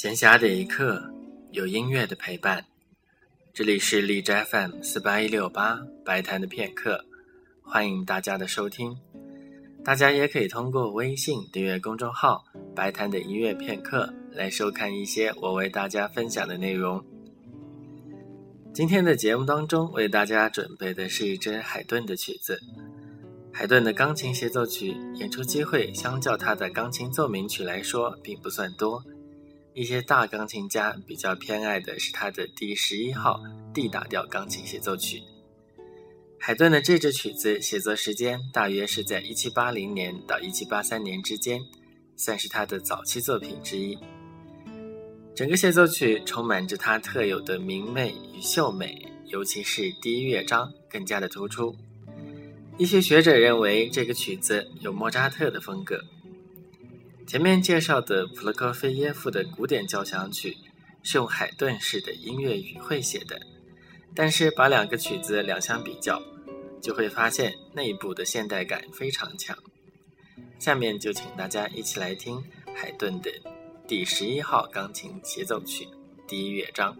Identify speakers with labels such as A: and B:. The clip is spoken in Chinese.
A: 闲暇的一刻，有音乐的陪伴。这里是荔枝 FM 四八一六八白谈的片刻，欢迎大家的收听。大家也可以通过微信订阅公众号“白谈的音乐片刻”来收看一些我为大家分享的内容。今天的节目当中，为大家准备的是一支海顿的曲子。海顿的钢琴协奏曲演出机会，相较他的钢琴奏鸣曲来说，并不算多。一些大钢琴家比较偏爱的是他的第十一号 D 大调钢琴协奏曲。海顿的这支曲子写作时间大约是在1780年到1783年之间，算是他的早期作品之一。整个协奏曲充满着他特有的明媚与秀美，尤其是第一乐章更加的突出。一些学者认为这个曲子有莫扎特的风格。前面介绍的普罗科菲耶夫的古典交响曲是用海顿式的音乐语汇写的，但是把两个曲子两相比较，就会发现内部的现代感非常强。下面就请大家一起来听海顿的第十一号钢琴协奏曲第一乐章。